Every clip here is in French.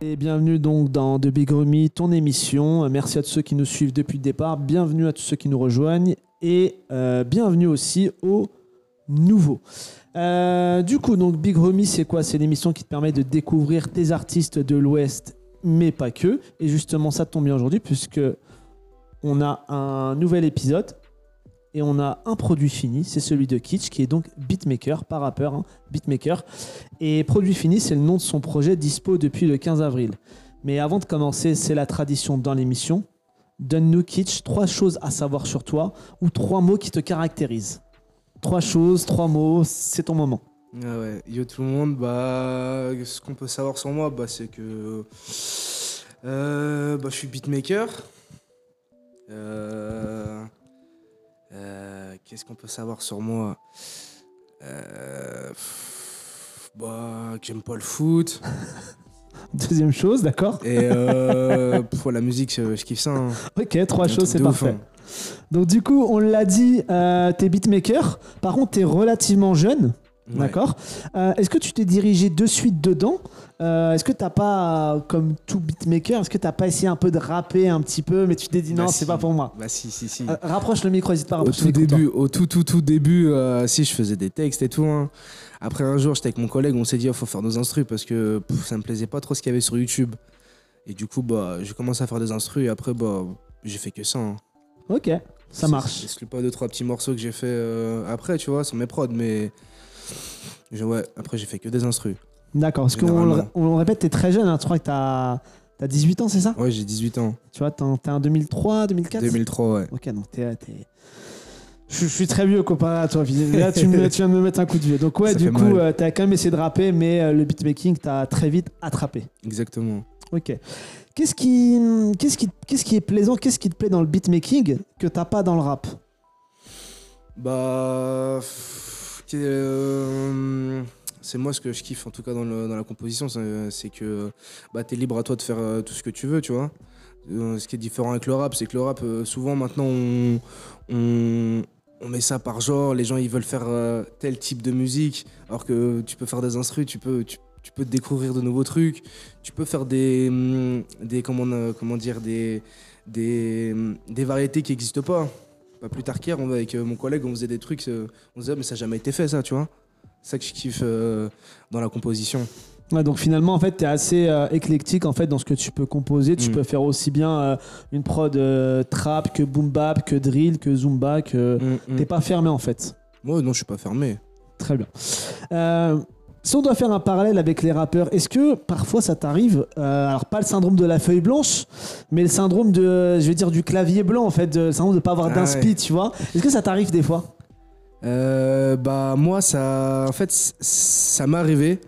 Et bienvenue donc dans The Big Remy, ton émission. Merci à tous ceux qui nous suivent depuis le départ. Bienvenue à tous ceux qui nous rejoignent. Et euh, bienvenue aussi aux nouveaux. Euh, du coup, donc Big Remy, c'est quoi? C'est l'émission qui te permet de découvrir tes artistes de l'Ouest, mais pas que. Et justement, ça tombe bien aujourd'hui puisque on a un nouvel épisode et on a un produit fini, c'est celui de Kitsch, qui est donc beatmaker, pas rappeur, hein, beatmaker. Et produit fini, c'est le nom de son projet dispo depuis le 15 avril. Mais avant de commencer, c'est la tradition dans l'émission. Donne-nous, Kitsch, trois choses à savoir sur toi ou trois mots qui te caractérisent. Trois choses, trois mots, c'est ton moment. Ah yo tout le monde, bah, ce qu'on peut savoir sur moi, bah, c'est que euh, bah, je suis beatmaker. Euh, euh, Qu'est-ce qu'on peut savoir sur moi? Euh, pff, bah, que j'aime pas le foot. Deuxième chose, d'accord Et euh, pff, la musique, je, je kiffe ça. hein. Ok, trois Un choses, truc c'est de ouf, parfait. hein. Donc du coup, on l'a dit, euh, t'es beatmaker. Par contre, t'es relativement jeune. Ouais. D'accord. Euh, est-ce que tu t'es dirigé de suite dedans Euh, Est-ce que t'as pas, comme tout beatmaker, est-ce que t'as pas essayé un peu de rapper un petit peu, mais tu t'es dit non, Bah, c'est si. pas pour moi Bah si, si, si. Euh, Rapproche le micro, n'hésite pas Au tout début, au tout tout tout début, euh, si je faisais des textes et tout. hein. Après un jour, j'étais avec mon collègue, on s'est dit il faut faire nos instrus parce que pff, ça me plaisait pas trop ce qu'il y avait sur YouTube. Et du coup, bah, j'ai commencé à faire des instrus et après, bah, j'ai fait que ça. hein. Ok, ça marche. C'est pas deux trois petits morceaux que j'ai fait euh, après, tu vois, sur mes prods, mais je- ouais, après j'ai fait que des instrus. D'accord. Parce qu'on le- on le répète, t'es très jeune. Hein, tu crois que t'as as 18 ans, c'est ça? Ouais, j'ai 18 ans, Tu vois, t'es en t'es en 2003, 2004 2003, ouais. Ok, donc t'es. Je, je suis très vieux comparé à toi. Là, tu, me- tu viens de me mettre un coup de vieux. Donc, ouais, Ça du coup, euh, t'as quand même essayé de rapper, mais euh, le beatmaking, t'as très vite attrapé. Exactement. Ok. Qu'est-ce qui, qu'est-ce qui, qu'est-ce qui est plaisant Qu'est-ce qui te plaît dans le beatmaking que t'as pas dans le rap? Bah. Euh, c'est moi ce que je kiffe en tout cas dans, la composition, c'est c'est que bah, tu es libre à toi de faire euh, tout ce que tu veux, tu vois. Euh, ce qui est différent avec le rap, c'est que le rap, euh, souvent maintenant, on, met ça par genre, les gens ils veulent faire euh, tel type de musique, alors que tu peux faire des instrus, tu peux, découvrir de nouveaux trucs, tu peux faire des, hum, des comment, euh, dire, des, des, des variétés qui n'existent pas. Pas plus tard qu'hier, on- avec euh, mon collègue, on faisait des trucs, euh, on se disait, mais ça n'a jamais été fait, ça, tu vois. C'est ça que je kiffe euh, dans la composition. Ouais, donc finalement, en fait, t'es assez euh, éclectique en fait dans ce que tu peux composer. Tu Mm. peux faire aussi bien euh, une prod euh, trap que boom bap, que drill, que zumba, que Mm, mm. t'es pas fermé en fait. Moi, non, je suis pas fermé. Très bien. Si on doit faire un parallèle avec les rappeurs, est-ce que parfois ça t'arrive, euh, alors pas le syndrome de la feuille blanche, mais le syndrome de, je vais dire, du clavier blanc en fait, de- le syndrome de pas avoir Ah d'inspi, ouais. tu vois Est-ce que ça t'arrive des fois? Euh, bah, moi, ça. En fait, ça m'est arrivé,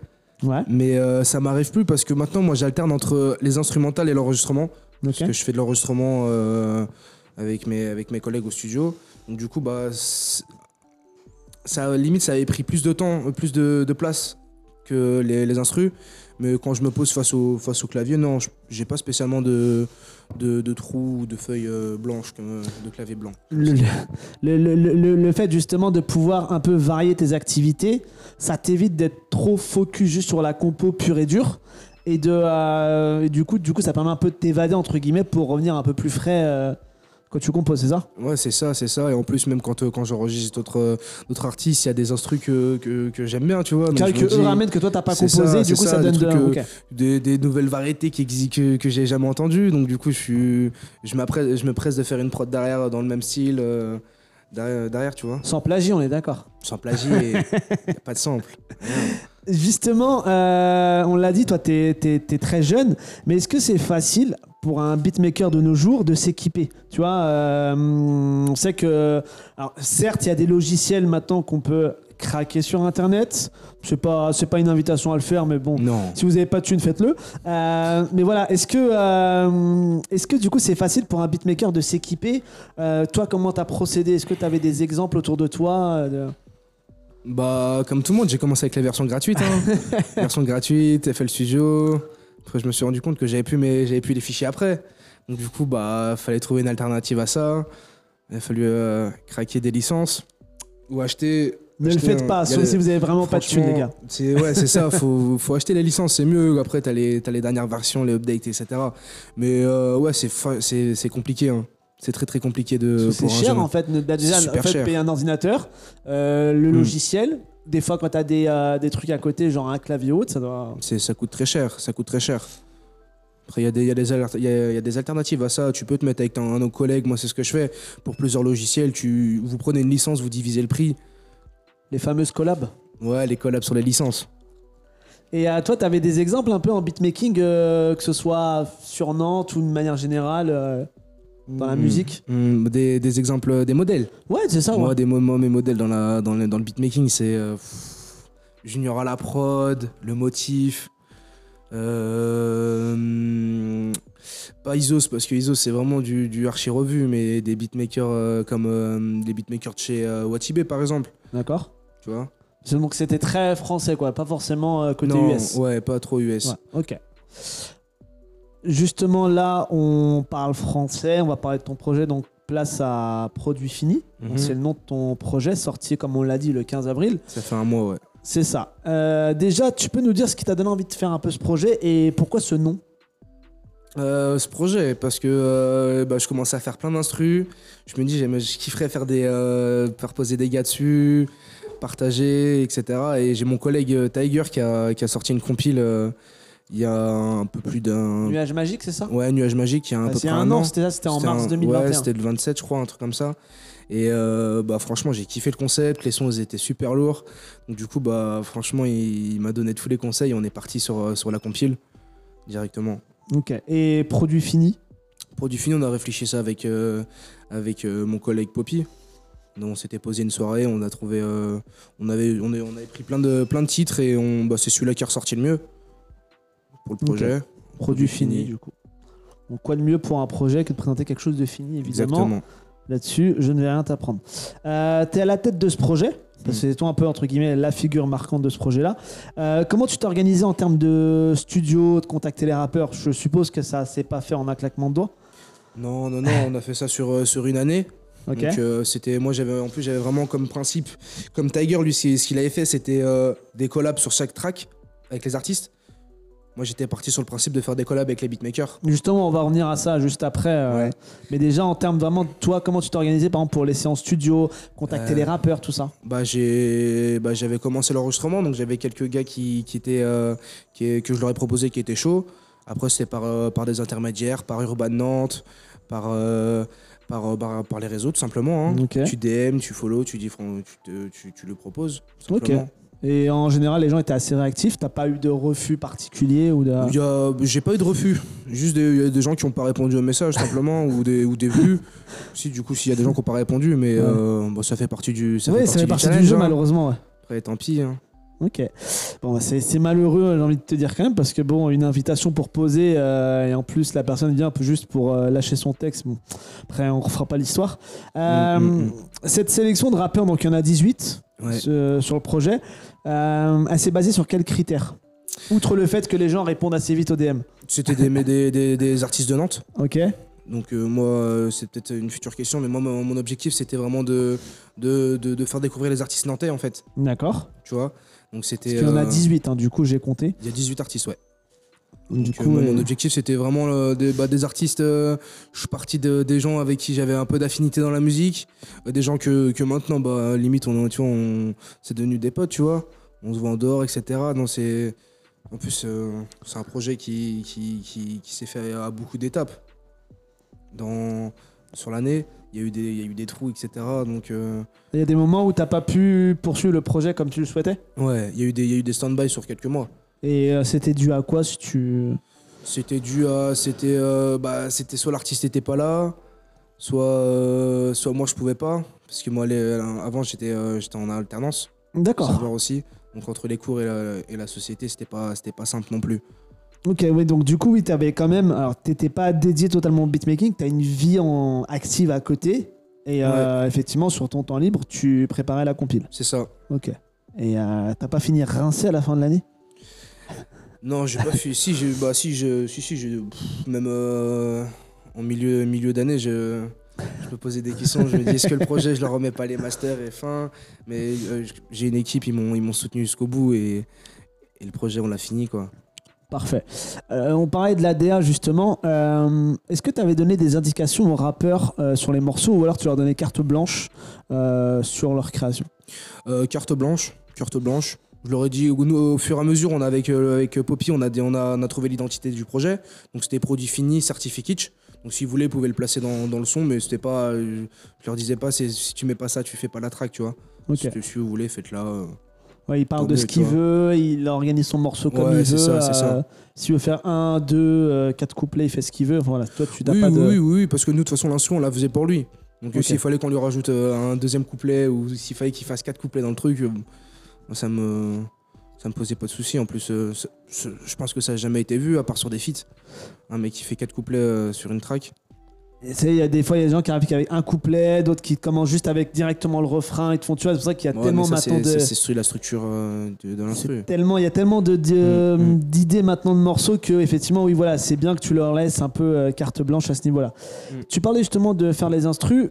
Ouais. mais euh, ça m'arrive plus parce que maintenant, moi, j'alterne entre les instrumentales et l'enregistrement. Ok. Parce que je fais de l'enregistrement euh, avec, mes, avec mes collègues au studio. Donc, du coup, bah. Ça, limite, ça avait pris plus de temps, plus de, de place les, les instrus. Mais quand je me pose face au, face au clavier, non, j'ai pas spécialement de, de, de trous ou de feuilles euh, blanches, euh, de clavier blanc. Le, le- le- le- fait justement de pouvoir un peu varier tes activités, ça t'évite d'être trop focus juste sur la compo pure et dure. Et, de, euh, du, coup, du coup, ça permet un peu de t'évader, entre guillemets, pour revenir un peu plus frais quand tu composes, c'est ça Ouais, c'est ça, c'est ça. Et en plus, même quand, euh, quand j'enregistre d'autres, euh, d'autres artistes, il y a des instrus que, que, que j'aime bien, tu vois. Donc, que eux ramènent que toi t'as pas composé, ça, du coup ça, ça, donne des de. trucs, ok. des, des nouvelles variétés qui existent, que, que j'ai jamais entendues. Donc, du coup, je, suis, je, m'apprête- je me presse de faire une prod derrière dans le même style, euh, derrière, derrière, tu vois. Sans plagier, on est d'accord. Sans plagier, et y a pas de sample. Justement, euh, on l'a dit, toi t'es es, très jeune, mais est-ce que c'est facile pour un beatmaker de nos jours de s'équiper Tu vois, euh, on sait que. Alors, certes, il y a des logiciels maintenant qu'on peut craquer sur internet. C'est pas, c'est pas une invitation à le faire, mais bon. Non. Si vous n'avez pas de thune, faites-le. Euh, mais voilà, est-ce que, euh, est-ce que du coup c'est facile pour un beatmaker de s'équiper? Euh, Toi, comment tu as procédé? Est-ce que tu avais des exemples autour de toi de- Bah, comme tout le monde, j'ai commencé avec la version gratuite. Hein. version gratuite, FL Studio. Après, je me suis rendu compte que j'avais plus, mes, j'avais plus les fichiers après. Donc, du coup, bah, fallait trouver une alternative à ça. Il a fallu euh, craquer des licences ou acheter. Ne le faites un- pas, sauf si vous avez vraiment pas de thunes, les gars. C'est ouais, c'est ça. Faut, faut acheter les licences, c'est mieux. Après, t'as les, t'as les dernières versions, les updates, etc. Mais euh, ouais, c'est, fa- c'est, c'est compliqué. hein. C'est très très compliqué de. C'est cher en fait. Déjà, en fait, cher. payer un ordinateur, euh, le Mm. logiciel. Des fois, quand t'as des, euh, des trucs à côté, genre un clavier haute, ça doit. C'est, ça coûte très cher. Ça coûte très cher. Après, il y, a des- il y, a des alert- il y a- il y a des alternatives à ça. Tu peux te mettre avec un, un autre collègue. Moi, c'est ce que je fais. Pour plusieurs logiciels, tu, vous prenez une licence, vous divisez le prix. Les fameuses collabs. Ouais, les collabs sur les licences. Et à toi, tu avais des exemples un peu en beatmaking, euh, que ce soit sur Nantes ou de manière générale euh, dans la Mm. musique Mm, des, des exemples, des modèles. Ouais, c'est ça, Moi, ouais. des, mo- moi, mes modèles dans, la, dans, le, dans le beatmaking, c'est euh, Junior à la prod, le motif. euh, pas Isos, parce que Isos, c'est vraiment du, du archi revu, mais des beatmakers euh, comme euh, des beatmakers de chez euh, Watibé, par exemple. D'accord. Tu vois? Donc c'était très français, quoi, pas forcément euh, côté Non, US. Ouais, pas trop US. Ouais, ok. Justement, là, on parle français, on va parler de ton projet, donc place à Produit Fini. Mhm. C'est le nom de ton projet, sorti, comme on l'a dit, le 15 avril. Ça fait un mois, ouais. C'est ça. Euh, déjà, tu peux nous dire ce qui t'a donné envie de faire un peu ce projet et pourquoi ce nom? Euh, ce projet parce que euh, bah, je commençais à faire plein d'instrus. Je me dis je kifferais faire des faire poser des gars dessus, partager, etc. Et j'ai mon collègue Tiger qui a, qui a sorti une compile il y a un peu plus d'un Nuage magique, c'est ça? Ouais nuage magique il y a un Ah, peu près un un an, c'était ça, c'était en mars un- 2021. Ouais, c'était le 27 je crois un truc comme ça. Et euh, bah franchement j'ai kiffé le concept, les sons ils étaient super lourds. Donc du coup bah franchement il, il m'a donné tous les conseils. On est parti sur euh, sur la compile directement. Ok. Et produit fini? Produit fini, on a réfléchi ça avec, euh, avec euh, mon collègue Poppy. Donc, on s'était posé une soirée, on a trouvé, euh, on avait, on, avait pris plein de, plein de titres et on, bah, c'est celui-là qui est ressorti le mieux pour le projet. Produit fini, fini. du coup. Donc, quoi de mieux pour un projet que de présenter quelque chose de fini, évidemment. Exactement. Là-dessus, je ne vais rien t'apprendre. Euh, tu es à la tête de ce projet, parce que Mm. c'est toi un peu, entre guillemets, la figure marquante de ce projet-là. Euh, comment tu t'es organisé en termes de studio, de contacter les rappeurs? Je suppose que ça s'est pas fait en un claquement de doigts. Non, non, non, on a fait ça sur, euh, sur une année. Ok. Donc euh, c'était, moi j'avais, en plus j'avais vraiment comme principe, comme Tiger, lui, ce ce qu'il avait fait, c'était euh, des collabs sur chaque track avec les artistes. Moi j'étais parti sur le principe de faire des collabs avec les beatmakers. Justement, on va revenir à ça juste après. euh, Ouais. Mais déjà, en termes vraiment, toi, comment tu t'es organisé, par exemple, pour les séances studio, contacter Euh, les rappeurs, tout ça? Bah, j'ai, bah, j'avais commencé l'enregistrement, donc j'avais quelques gars qui, qui étaient, euh, qui- que je leur ai proposé qui étaient chauds. Après, c'était par, par des intermédiaires, par Urban Nantes, par, par, euh, par, par les réseaux, tout simplement. hein. Tu DM, tu follow, tu dis, tu, te- tu, tu le proposes. tout. Et en général, les gens étaient assez réactifs. T'as pas eu de refus particulier ou de. Il y a- J'ai pas eu de refus, juste des, il y a des gens qui n'ont pas répondu au message, simplement, ou des, ou des vues. Si, du coup, s'il y a des gens qui n'ont pas répondu, mais Ouais. euh, bah, ça fait partie du, ça Oui, fait ça fait partie partie du jeu, hein. malheureusement. ouais. Après, tant pis. hein. Ok. Bon, c'est malheureux, j'ai envie de te dire quand même, parce que bon, une invitation pour poser, euh, et en plus la personne vient un peu juste pour euh, lâcher son texte. Bon, après, on refera pas l'histoire. Euh, Mm, mm, mm. Cette sélection de rappeurs, donc il y en a 18 Ouais. ce- sur le projet, elle s'est basée sur quels critères? Outre le fait que les gens répondent assez vite au DM. C'était des, mais des, des- des artistes de Nantes. Ok. Donc euh, moi, euh, c'est peut-être une future question, mais moi, mon, mon objectif, c'était vraiment de, de, de, de faire découvrir les artistes nantais, en fait. D'accord. Tu vois? Donc Parce c'était... qu'il y en a euh, 18, hein, du coup, j'ai compté. Il y a 18 artistes, ouais. Donc, du euh, coup, moi, euh, mon objectif, c'était vraiment euh, des, bah, des artistes. euh, je suis parti de- des gens avec qui j'avais un peu d'affinité dans la musique. euh, des gens que, que maintenant, bah, limite, on, tu vois, on, c'est devenu des potes, tu vois. On se voit en dehors, etc. Donc, c'est, en plus, euh, c'est un projet qui, qui, qui, qui s'est fait à beaucoup d'étapes. Dans, sur l'année, il y, a eu des- il y a eu des trous, etc. Donc, euh, il y a des moments où t'as pas pu poursuivre le projet comme tu le souhaitais ouais, il y a eu des, il y a eu des stand-by sur quelques mois. Et euh, c'était dû à quoi si tu. C'était dû à. C'était euh, bah, soit l'artiste n'était pas là, soit, soit moi je pouvais pas. Parce que moi, les- avant, j'étais en alternance, D'accord. aussi. Donc entre les cours et la, et la société, c'était pas, c'était pas simple non plus. Ok, oui, donc du coup, oui, t'avais quand même. Alors, t'étais pas dédié totalement au beatmaking, t'as une vie en active à côté. Et euh, effectivement, sur ton temps libre, tu préparais la compile. C'est ça. Ok. Et euh, t'as pas fini rincé à la fin de l'année? Non, j'ai pas fait. Si, j'ai- bah, si, je, si, si, pff, même euh, en milieu, milieu d'année, je, je me posais des questions. Je me dis, est-ce que le projet, je leur remets pas les masters et fin? Mais euh, j'ai une équipe, ils m'ont, ils m'ont soutenu jusqu'au bout et, et le projet, on l'a fini, quoi. Parfait. Euh, on parlait de la DA justement. Euh, Est-ce que tu avais donné des indications aux rappeurs euh, sur les morceaux ou alors tu leur donnais carte blanche sur leur création? Carte blanche, carte blanche. Je leur ai dit, nous, au fur et à mesure, on a avec, avec Poppy, on a, des- on, a, on a trouvé l'identité du projet. Donc c'était produit fini, certifié kitsch. Donc si vous voulez, vous pouvez le placer dans, dans le son, mais c'était pas. Je leur disais pas, si tu mets pas ça, tu fais pas la track, tu vois. Si, si vous voulez, faites-la. Ouais, il parle de ce qu'il veut, il organise son morceau comme Ouais, il veut. ça, euh, S'il veut faire un, deux, euh, quatre couplets, il fait ce qu'il veut. Voilà, toi, tu n'as Oui, pas oui, de. oui, oui, parce que nous, de toute façon, l'instru, on la faisait pour lui. Donc s'il fallait qu'on lui rajoute euh, un deuxième couplet ou s'il fallait qu'il fasse quatre couplets dans le truc, euh, ça me ça me posait pas de souci. En plus, euh, je pense que ça n'a jamais été vu, à part sur des feats. Un mec qui fait quatre couplets euh, sur une track. Il y a des fois, il y a des gens qui arrivent avec un couplet, d'autres qui commencent juste avec directement le refrain. Ils te font, tu vois, c'est pour ça qu'il y a Ouais, tellement ça, maintenant c'est de. c'est- la structure euh, de, de C'est l'instru. tellement, il y a tellement de, de- Mm, mm. d'idées maintenant de morceaux que effectivement, oui, voilà, c'est bien que tu leur laisses un peu euh, carte blanche à ce niveau-là. Mm. Tu parlais justement de faire les instrus.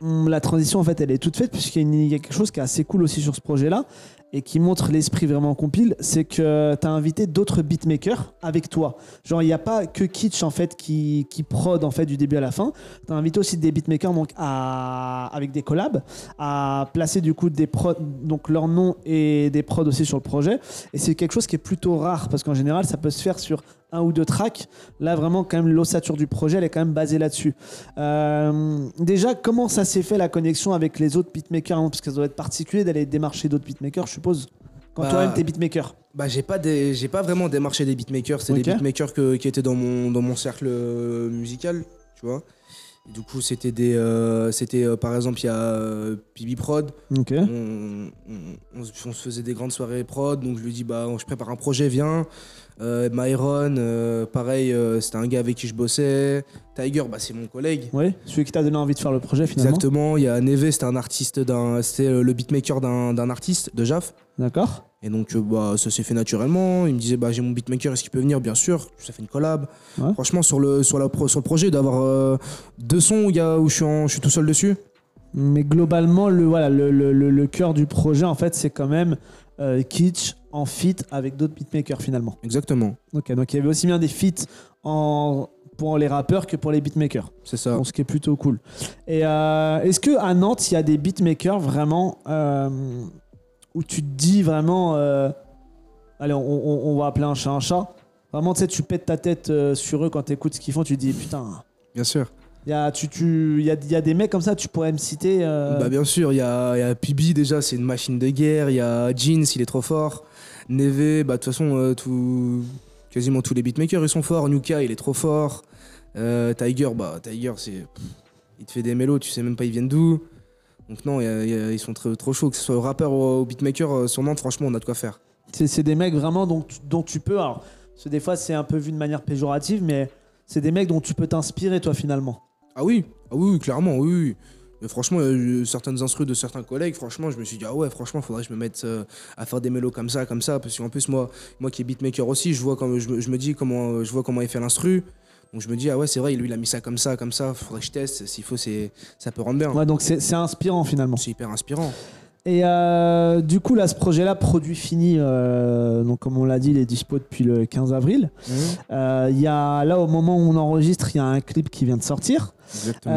Hum, La transition, en fait, elle est toute faite puisqu'il y a, quelque chose qui est assez cool aussi sur ce projet-là et qui montre l'esprit vraiment compile, c'est que tu as invité d'autres beatmakers avec toi. Genre, il n'y a pas que Kitsch en fait qui, qui prod en fait du début à la fin. Tu as invité aussi des beatmakers donc avec des collabs à placer du coup des prods, donc leur nom et des prods aussi sur le projet. Et c'est quelque chose qui est plutôt rare parce qu'en général, ça peut se faire sur un ou deux tracks. Là, vraiment, quand même, l'ossature du projet, elle est quand même basée là-dessus. Euh, déjà, comment ça s'est fait la connexion avec les autres beatmakers hein, Parce que ça doit être particulier d'aller démarcher d'autres beatmakers, je suppose. Quand Bah, toi-même t'es beatmaker. Bah, j'ai pas, des- j'ai pas vraiment démarché des beatmakers. C'est des beatmakers que- qui étaient dans mon, dans mon cercle euh, musical, tu vois. Et du coup, c'était des. euh, c'était euh, par exemple, il y a euh, Pibi Prod. Ok. on, on- on se- on se faisait des grandes soirées prod, donc je lui dis bah je prépare un projet, viens. Euh, Myron, euh, pareil, euh, c'était un gars avec qui je bossais. Tiger, bah c'est mon collègue. Oui, celui qui t'a donné envie de faire le projet finalement. Exactement. Il y a Neve, c'était un artiste d'un, c'était le beatmaker d'un, d'un artiste de Jaf. D'accord. Et donc bah ça s'est fait naturellement. Il me disait bah j'ai mon beatmaker, est-ce qu'il peut venir? Bien sûr. Ça fait une collab. Ouais. Franchement sur le sur la sur le projet d'avoir deux sons où, y a- où je suis en- je suis tout seul dessus. Mais globalement, le, voilà, le, le, le- le cœur du projet, en fait, c'est quand même euh, Kitsch en feat avec d'autres beatmakers finalement. Exactement. Ok, donc il y avait aussi bien des feats en, pour les rappeurs que pour les beatmakers. C'est ça. Bon, ce qui est plutôt cool. Et euh, est-ce que à Nantes, il y a des beatmakers vraiment euh, où tu te dis vraiment, euh, allez, on, on- on va appeler un chat un chat? Vraiment, tu sais, tu pètes ta tête sur eux quand tu écoutes ce qu'ils font, tu te dis putain. Bien sûr. Il y a, tu, tu, y, a, y a des mecs comme ça, tu pourrais me citer. euh, Bah bien sûr, il y a, y a Pibi déjà, c'est une machine de guerre. Il y a Jeans, il est trop fort. Neve, bah de toute façon, euh, tout, quasiment tous les beatmakers ils sont forts. Nuka, il est trop fort. Euh, Tiger, bah Tiger, c'est, il te fait des mélos, tu sais même pas ils viennent d'où. Donc non, il y a- il y a- ils sont très, trop chauds. Que ce soit au rappeur ou au beatmaker, sur Nantes, franchement, on a de quoi faire. C'est c'est des mecs vraiment dont, tu- dont tu peux. Alors, parce que des fois, c'est un peu vu de manière péjorative, mais c'est des mecs dont tu peux t'inspirer, toi, finalement. Ah oui, ah oui, clairement, oui. oui. Mais franchement, il y a eu certaines instrus de certains collègues, franchement, je me suis dit, ah ouais, franchement, faudrait que je me mette euh, à faire des mélos comme ça, comme ça. Parce qu'en plus, moi, moi qui est beatmaker aussi, je vois, comme, je, me- je me dis comment, euh, je vois comment il fait l'instru. Donc je me dis, ah ouais, c'est vrai, lui, il a mis ça comme ça, comme ça, faudrait que je teste. S'il faut, c'est, ça peut rendre bien. Ouais, donc c'est c'est inspirant, finalement. C'est hyper inspirant. Et euh, du coup, là, ce projet-là, produit fini, euh, donc comme on l'a dit, il est dispo depuis le 15 avril. Euh, Il y a, là, au moment où on enregistre, il y a un clip qui vient de sortir. Exactement.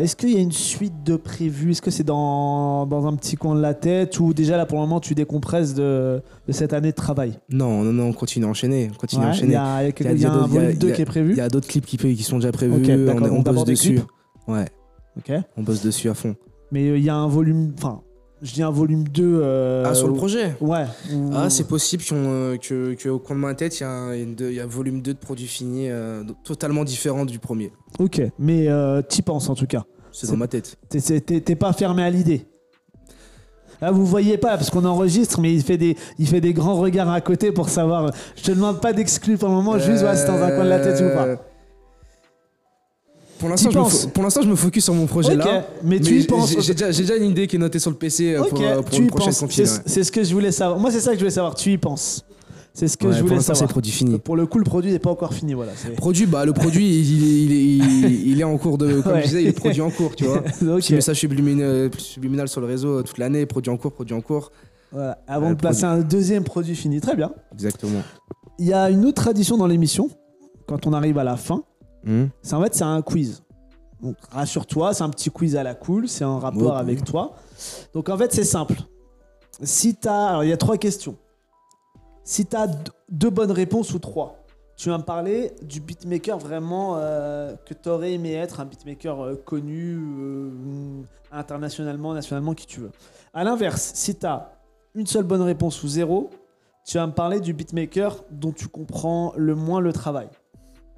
Est-ce qu'il y a une suite de prévues? Est-ce que c'est dans, dans un petit coin de la tête? Ou déjà là pour le moment tu décompresses de, de cette année de travail? Non, non, non, on continue à enchaîner. On continue Ouais, Il enchaîner. y a, il y a quelque- Il y a- il y a il y a un volume 2 il y a- qui est prévu Il y a d'autres clips qui, sont déjà prévus. On, on bosse des dessus. clips. Ouais, Ok. on bosse dessus à fond. Mais il y a un volume. Enfin, je dis un volume 2. euh, ah, sur le projet Ouais. Ah, c'est possible qu'on, euh, que, que au coin de ma tête, il y, a un- y a volume 2 de produits finis euh, totalement différent du premier. Ok, mais euh, t'y penses en tout cas. C'est dans ma tête. T'es- pas fermé à l'idée. Là, vous voyez pas parce qu'on enregistre, mais il fait, des, il fait des grands regards à côté pour savoir. Je te demande pas d'exclure pour le moment, juste ouais, c'est dans un coin de la tête ou pas. Pour l'instant, je me penses pour l'instant, je me focus sur mon projet là. mais tu y penses. J'ai déjà, une idée qui est notée sur le PC euh, pour, euh, pour tu une y prochaine. C'est ouais. ce que je voulais savoir. Moi, c'est ça que je voulais savoir. Tu y penses. C'est ce que Ouais, je pour voulais c'est savoir. produit fini. Pour le coup, le produit n'est pas encore fini. Voilà. Produit, bah le produit, il, il, il- il- il est en cours de. Comme Ouais. je disais, il est produit en cours, tu vois. Ok. Petit message subliminal, subliminal sur le réseau euh, toute l'année, produit en cours, produit en cours. Voilà, Avant Ouais, de placer un deuxième produit fini. Très bien. Exactement. Il y a une autre tradition dans l'émission, quand on arrive à la fin, Hmm. c'est en fait c'est un quiz. Donc rassure-toi, c'est un petit quiz à la cool, c'est en rapport avec toi. Donc en fait c'est simple. Si tu as, alors il y a trois questions. Si tu as deux bonnes réponses ou trois, tu vas me parler du beatmaker vraiment euh, que tu aurais aimé être, un beatmaker euh, connu euh, internationalement, nationalement, qui tu veux. À l'inverse, si tu as une seule bonne réponse ou zéro, tu vas me parler du beatmaker dont tu comprends le moins le travail.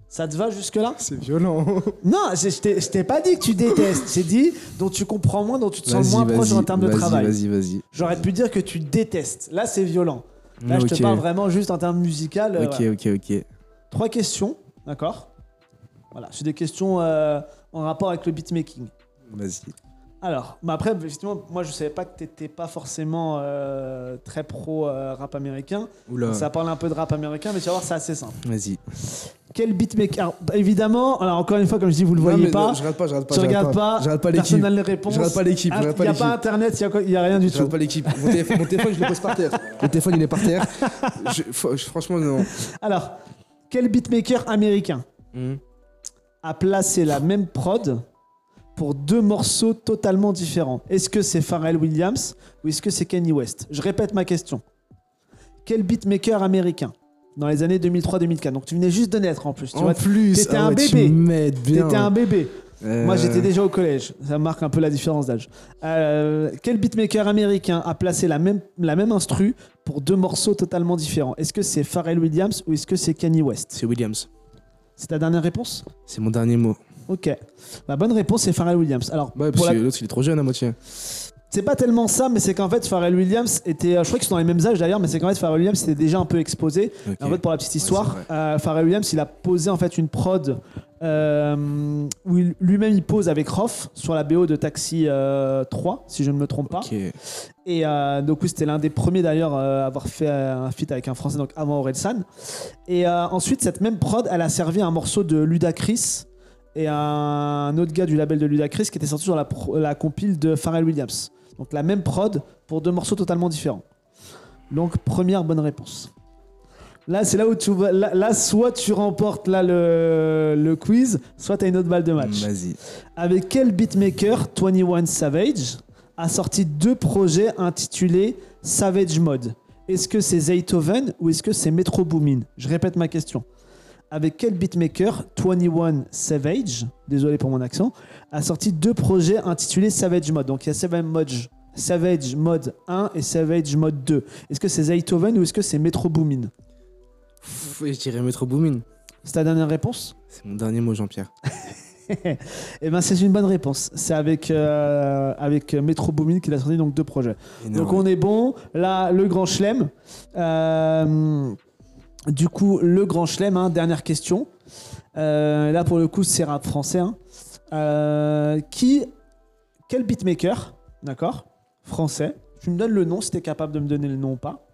Ça te va jusque-là? C'est violent. Non, je je t'ai je t'ai pas dit que tu détestes. J'ai dit dont tu comprends moins, dont tu te sens Vas-y, moins proche vas-y, en termes de vas-y, travail. Vas-y, vas-y. J'aurais pu dire que tu détestes. Là, c'est violent. Là, je te Ok. parle vraiment juste en termes musical. euh, Ok, voilà. ok, ok. Trois questions, d'accord? Voilà, c'est des questions euh, en rapport avec le beatmaking. Vas-y. Alors, mais après, effectivement, moi, je savais pas que t'étais pas forcément euh, très pro euh, rap américain. Oula. Ça parle un peu de rap américain, mais tu vas voir, c'est assez simple. Vas-y. Quel beatmaker? Alors, bah, Évidemment, alors encore une fois, comme je dis, vous le Non, voyez mais pas. non, Je regarde pas, je regarde pas. tu je regardes pas, Je pas personne l'équipe. n'a les réponses. Je regarde pas l'équipe. Je Ah, Il n'y pas a pas internet, il n'y a, rien du Je regarde tout. pas l'équipe. Mon téléphone, mon téléphone, je le pose par terre. Le téléphone, il est par terre. Je- je- franchement, non. Alors, quel beatmaker américain Hmm. a placé la même prod pour deux morceaux totalement différents Est-ce que c'est Pharrell Williams ou est-ce que c'est Kanye West? Je répète ma question. Quel beatmaker américain dans les années 2003-2004 Donc tu venais juste de naître en plus. Tu En vois, plus, t'étais ah un ouais, bébé. T'étais un bébé. Euh, Moi, j'étais déjà au collège. Ça marque un peu la différence d'âge. Euh, quel beatmaker américain a placé la même, la même instru pour deux morceaux totalement différents? Est-ce que c'est Pharrell Williams ou est-ce que c'est Kanye West? C'est Williams. C'est ta dernière réponse? C'est mon dernier mot. Ok. La bonne réponse, c'est Pharrell Williams. Alors, Ouais, pour parce la- que l'autre, il est trop jeune à moitié. c'est pas tellement ça, mais c'est qu'en fait, Pharrell Williams était. euh, Je crois qu'ils sont dans les mêmes âges d'ailleurs, mais c'est qu'en fait, Pharrell Williams était déjà un peu exposé. Ok. En fait, pour la petite histoire, c'est euh, Pharrell Williams, il a posé en fait une prod euh, où il- lui-même il pose avec Roth sur la BO de Taxi euh, 3, si je ne me trompe pas. Ok. Et euh, donc oui, c'était l'un des premiers d'ailleurs euh, à avoir fait euh, un feat avec un Français, donc avant Orelsan. Et euh, ensuite, cette même prod, elle a servi un morceau de Ludacris et un autre gars du label de Ludacris qui était sorti sur la, la compile de Pharrell Williams. Donc la même prod pour deux morceaux totalement différents. Donc première bonne réponse. Là, c'est là où tu vas. Là, là, soit tu remportes là le, le quiz, soit tu as une autre balle de match. Vas-y. Avec quel beatmaker 21 Savage a sorti deux projets intitulés Savage Mode? Est-ce que c'est Zaytoven ou est-ce que c'est Metro Boomin? Je répète ma question. Avec quel beatmaker 21 Savage, désolé pour mon accent, a sorti deux projets intitulés Savage Mode Donc il y a Savage Mode, Savage Mode 1 et Savage Mode 2. Est-ce que c'est Zaytoven ou est-ce que c'est Metro Boomin? Je dirais Metro Boomin. C'est ta dernière réponse? C'est mon dernier mot, Jean-Pierre. Eh ben c'est une bonne réponse. C'est avec, euh, avec Metro Boomin qu'il a sorti donc deux projets. Énorme. Donc on est bon. Là, le grand chelem. Euh, du coup, le grand chelem, hein, dernière question. Euh, là, pour le coup, c'est rap français. hein. Euh, qui, quel beatmaker, d'accord, français, tu me donnes le nom si tu es capable de me donner le nom ou pas,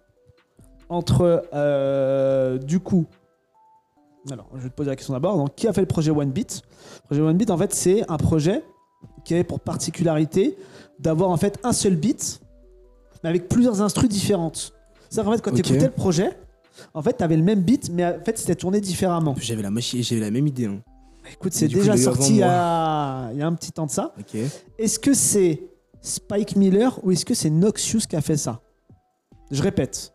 entre, euh, du coup, alors, je vais te poser la question d'abord. Donc, qui a fait le projet One Beat? Le projet One Beat, en fait, c'est un projet qui avait pour particularité d'avoir en fait un seul beat, mais avec plusieurs instrus différentes. C'est-à-dire qu'en fait, quand Ok. tu écoutais le projet, en fait, tu avais le même beat, mais en fait, c'était tourné différemment. J'avais la, machi- j'avais la même idée. hein. Écoute, c'est du coup, déjà il eu sorti il y, avant a, il y a un petit temps de ça. Ok. Est-ce que c'est Spike Miller ou est-ce que c'est Noxious qui a fait ça? Je répète.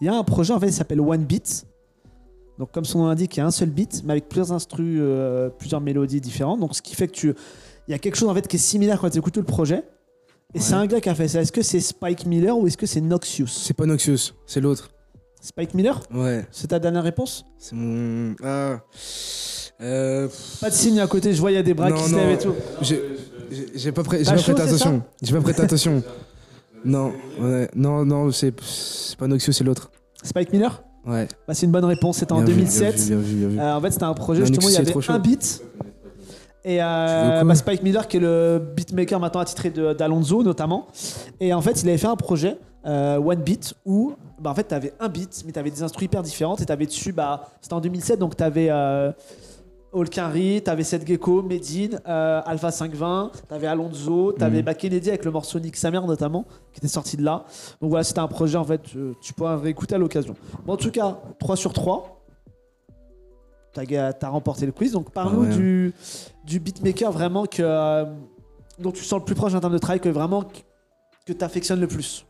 Il y a un projet, en fait, qui s'appelle One Beat. Donc, comme son nom l'indique, il y a un seul beat, mais avec plusieurs instrus, euh, plusieurs mélodies différentes. Donc, ce qui fait que tu. Il y a quelque chose, en fait, qui est similaire quand tu écoutes le projet. Et Ouais. c'est un gars qui a fait ça. Est-ce que c'est Spike Miller ou est-ce que c'est Noxious? C'est pas Noxious, c'est l'autre. Spike Miller Ouais. C'est ta dernière réponse C'est mon. Ah. Euh. Pas de signe à côté, je vois, il y a des bras Non, qui se lèvent et tout. J'ai pas, prêté attention. J'ai pas prêté attention. Non, ouais, non, non, c'est pas Noxious, c'est l'autre. Spike Miller Ouais. bah, C'est une bonne réponse, c'était en Bien vu, 2007. Bien vu, bien vu, bien. Euh, en fait, c'était un projet, Non, justement, il y avait un beat. Et euh, bah, Spike Miller, qui est le beatmaker maintenant attitré de- d'Alonso, notamment. Et en fait, il avait fait un projet euh, One Beat où bah, en fait tu avais un beat mais tu avais des instruments hyper différentes et tu avais dessus bah c'était en 2007 donc tu avais euh, Holkinry, tu avais Seth Gecko, Medine, euh, Alpha 520, tu avais Alonso, tu avais Mhm. Kennedy avec le morceau Nick Samer notamment qui était sorti de là. Donc voilà, c'était un projet en fait euh, tu pourras réécouter à l'occasion. Bon, en tout cas, 3 sur 3. Tu as, remporté le quiz. Donc parle-nous Ah ouais. du, du beatmaker vraiment que, euh, dont tu sens le plus proche en termes de travail, que vraiment que tu affectionnes le plus.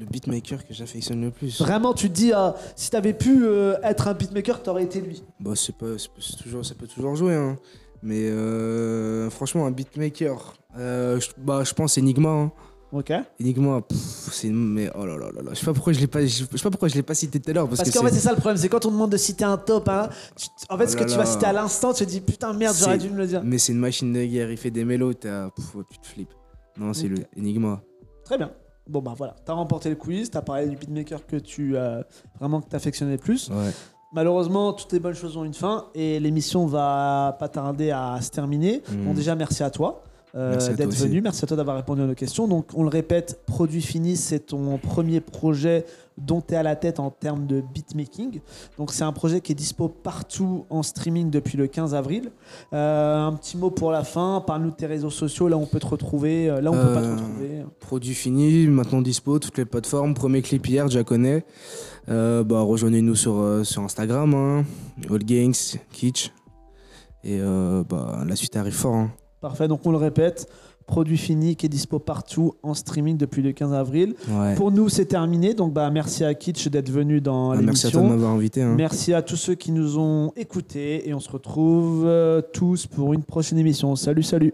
Le beatmaker que j'affectionne le plus. Vraiment, tu te dis, euh, si tu avais pu euh, être un beatmaker, tu aurais été lui. Bah, c'est pas, c'est pas- c'est toujours, ça peut toujours jouer. Hein. Mais euh, franchement, un beatmaker, euh, je, bah, je pense Enigma. hein. Ok Enigma, pff, c'est mais oh là là là là. Je sais pas pourquoi je l'ai pas, je sais pas pourquoi je l'ai pas cité tout à l'heure parce, Parce que qu'en fait, c'est- c'est ça le problème, c'est quand on demande de citer un top, hein, tu- en fait, ce Oh que là tu vas là. citer à l'instant, tu te dis putain, merde, j'aurais C'est- dû me le dire. mais c'est une machine de guerre. Il fait des mélos, t'as- pff, tu te flippes. Non, c'est le Enigma. Très bien. Bon, bah voilà, t'as remporté le quiz, t'as parlé du beatmaker que tu euh, vraiment que t'affectionnais le plus. Ouais. Malheureusement, toutes les bonnes choses ont une fin et l'émission va pas tarder à se terminer. Mhm. Bon, déjà, merci à toi. Euh, d'être venu, merci à toi d'avoir répondu à nos questions. Donc, on le répète, Produit Fini, c'est ton premier projet dont tu es à la tête en termes de beatmaking. Donc, c'est un projet qui est dispo partout en streaming depuis le 15 avril. Euh, un petit mot pour la fin, parle-nous de tes réseaux sociaux, là on peut te retrouver, euh, là on peut pas te retrouver. Produit fini, maintenant dispo, toutes les plateformes. Premier clip hier, déjà connais. Bah, rejoignez-nous sur, sur Instagram, hein. All Gangs, Kitsch. Et bah, la suite arrive fort. hein. Parfait, donc on le répète, Produit Fini qui est dispo partout en streaming depuis le 15 avril. Ouais. Pour nous, c'est terminé. Donc, bah, merci à Kitsch d'être venu dans Ah, merci à toi de l'émission. m'avoir invité. hein. Merci à tous ceux qui nous ont écoutés et on se retrouve euh, tous pour une prochaine émission. Salut, salut.